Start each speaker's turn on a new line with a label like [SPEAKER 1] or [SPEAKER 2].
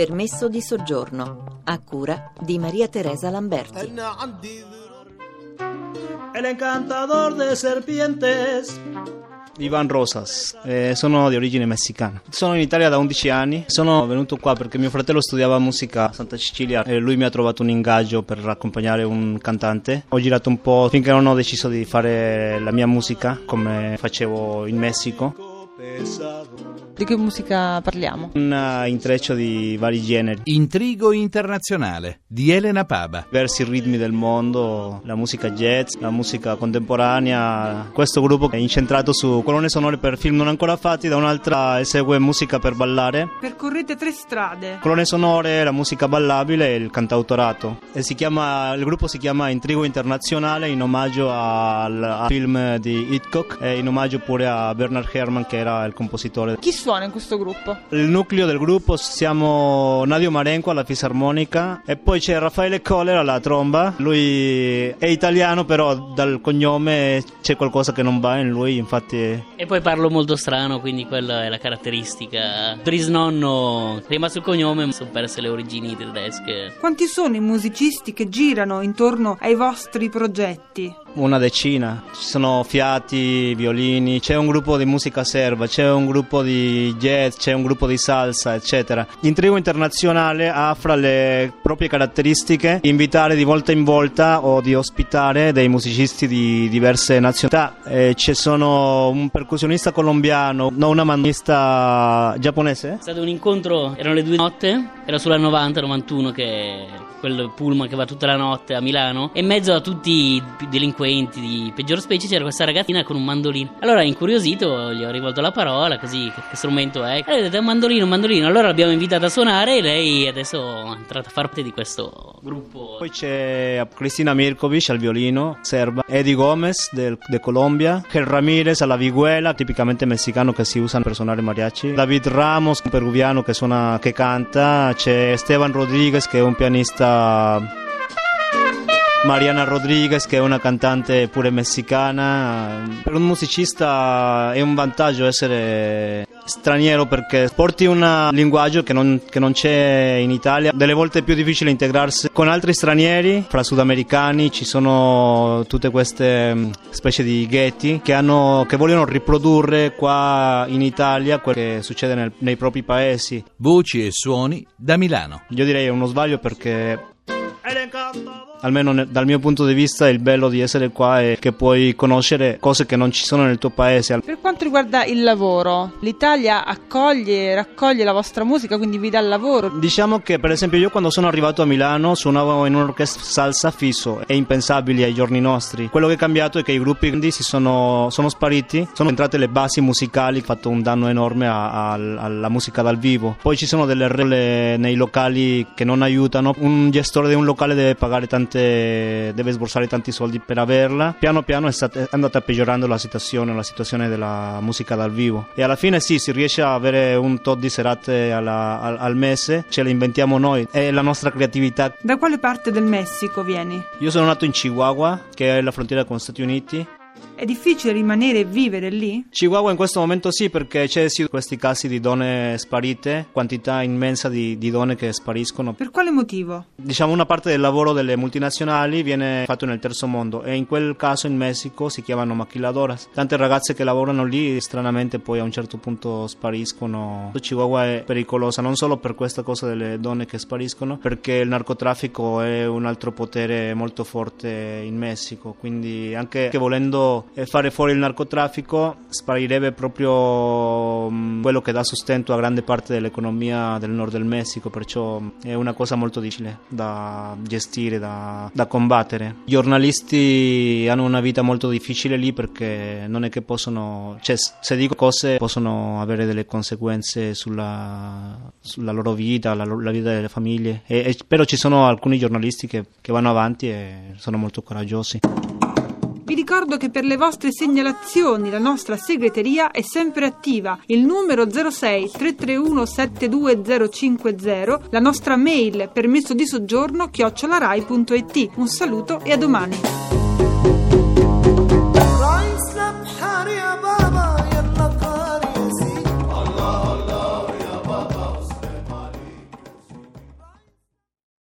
[SPEAKER 1] Permesso di soggiorno, a cura di Maria Teresa Lamberti.
[SPEAKER 2] El encantador de serpientes. Ivan Rosas, eh, sono di origine messicana. Sono in Italia da 11 anni, sono venuto qua perché mio fratello studiava musica a Santa Cecilia e lui mi ha trovato un ingaggio per accompagnare un cantante. Ho girato un po' finché non ho deciso di fare la mia musica come facevo in Messico.
[SPEAKER 3] Di che musica parliamo?
[SPEAKER 2] Un uh, intreccio di vari generi.
[SPEAKER 4] Intrigo internazionale di Elena Paba.
[SPEAKER 2] Diversi ritmi del mondo, la musica jazz, la musica contemporanea. Questo gruppo è incentrato su colonne sonore per film non ancora fatti, da un'altra esegue musica per ballare.
[SPEAKER 3] Percorrete tre strade.
[SPEAKER 2] Colonne sonore, la musica ballabile e il cantautorato. E si chiama, il gruppo si chiama Intrigo internazionale in omaggio al, al film di Hitchcock e in omaggio pure a Bernard Herrmann che era il compositore.
[SPEAKER 3] Chi suona in questo gruppo?
[SPEAKER 2] Il nucleo del gruppo siamo Nadio Marenco alla fisarmonica e poi c'è Raffaele Coller alla tromba. Lui è italiano, però dal cognome c'è qualcosa che non va in lui, infatti.
[SPEAKER 5] E poi parlo molto strano, quindi quella è la caratteristica. Trisnonno, rimasto il cognome, sono perse le origini tedesche.
[SPEAKER 3] Quanti sono i musicisti che girano intorno ai vostri progetti?
[SPEAKER 2] Una decina, ci sono fiati, violini, c'è un gruppo di musica serba, c'è un gruppo di jazz, c'è un gruppo di salsa, eccetera. L'intrigo internazionale ha fra le proprie caratteristiche invitare di volta in volta o di ospitare dei musicisti di diverse nazionalità. Eh, ci sono un percussionista colombiano, no, una manista giapponese.
[SPEAKER 5] È stato un incontro, erano le due notte, era sulla 90-91 che quel pullman che va tutta la notte a Milano e in mezzo a tutti i delinquenti di peggior specie c'era questa ragazzina con un mandolino. Allora incuriosito gli ho rivolto la parola così che, che strumento è? E ha detto un mandolino un mandolino. Allora l'abbiamo invitata a suonare e lei adesso è entrata a far parte di questo gruppo.
[SPEAKER 2] Poi c'è Cristina Mirkovic al violino serba Eddie Gomez del, de Colombia Kel Ramirez alla viguela tipicamente messicano che si usa per suonare mariachi David Ramos un peruviano che suona che canta c'è Esteban Rodriguez che è un pianista Um, Mariana Rodriguez che è una cantante pure messicana. Per un musicista è un vantaggio essere straniero perché porti un linguaggio che non, che non, c'è in Italia. Delle volte è più difficile integrarsi con altri stranieri, fra sudamericani ci sono tutte queste mm, specie di ghetti che, hanno, che vogliono riprodurre qua in Italia quello che succede nel, nei propri paesi.
[SPEAKER 4] Voci e suoni da Milano.
[SPEAKER 2] Io direi è uno sbaglio perché almeno dal mio punto di vista il bello di essere qua è che puoi conoscere cose che non ci sono nel tuo paese.
[SPEAKER 3] Per quanto riguarda il lavoro, l'Italia accoglie, raccoglie la vostra musica, quindi vi dà il lavoro?
[SPEAKER 2] Diciamo che per esempio io quando sono arrivato a Milano suonavo in un'orchestra salsa fisso, è impensabile ai giorni nostri. Quello che è cambiato è che i gruppi indie si sono, sono spariti, sono entrate le basi musicali, fatto un danno enorme a, a, alla musica dal vivo. Poi ci sono delle regole nei locali che non aiutano, un gestore di un locale deve pagare tanti tante, deve sborsare tanti soldi per averla. Piano piano è, stata, è andata peggiorando la situazione, la situazione della musica dal vivo. E alla fine sì, si riesce a avere un tot di serate alla, al, al, mese, ce le inventiamo noi, è la nostra creatività.
[SPEAKER 3] Da quale parte del Messico vieni?
[SPEAKER 2] Io sono nato in Chihuahua, che è la frontiera con gli Stati Uniti.
[SPEAKER 3] È difficile rimanere e vivere lì?
[SPEAKER 2] Chihuahua in questo momento sì, perché c'è sì questi casi di donne sparite, quantità immensa di, di, donne che spariscono.
[SPEAKER 3] Per quale motivo?
[SPEAKER 2] Diciamo una parte del lavoro delle multinazionali viene fatto nel terzo mondo e in quel caso in Messico si chiamano maquiladoras. Tante ragazze che lavorano lì stranamente poi a un certo punto spariscono. Chihuahua è pericolosa non solo per questa cosa delle donne che spariscono, perché il narcotraffico è un altro potere molto forte in Messico, quindi anche volendo fare fuori il narcotraffico sparirebbe proprio mm, quello che dà sostento a grande parte dell'economia del nord del Messico, perciò è una cosa molto difficile da gestire, da, da combattere. I giornalisti hanno una vita molto difficile lì perché non è che possono, cioè se dico cose possono avere delle conseguenze sulla, sulla loro vita, la, la, vita delle famiglie, e, e, però ci sono alcuni giornalisti che, che vanno avanti e sono molto coraggiosi.
[SPEAKER 3] Vi ricordo che per le vostre segnalazioni la nostra segreteria è sempre attiva. Il numero 06 331 72050, la nostra mail permesso di soggiorno chiocciolarai.it. Un saluto e a domani.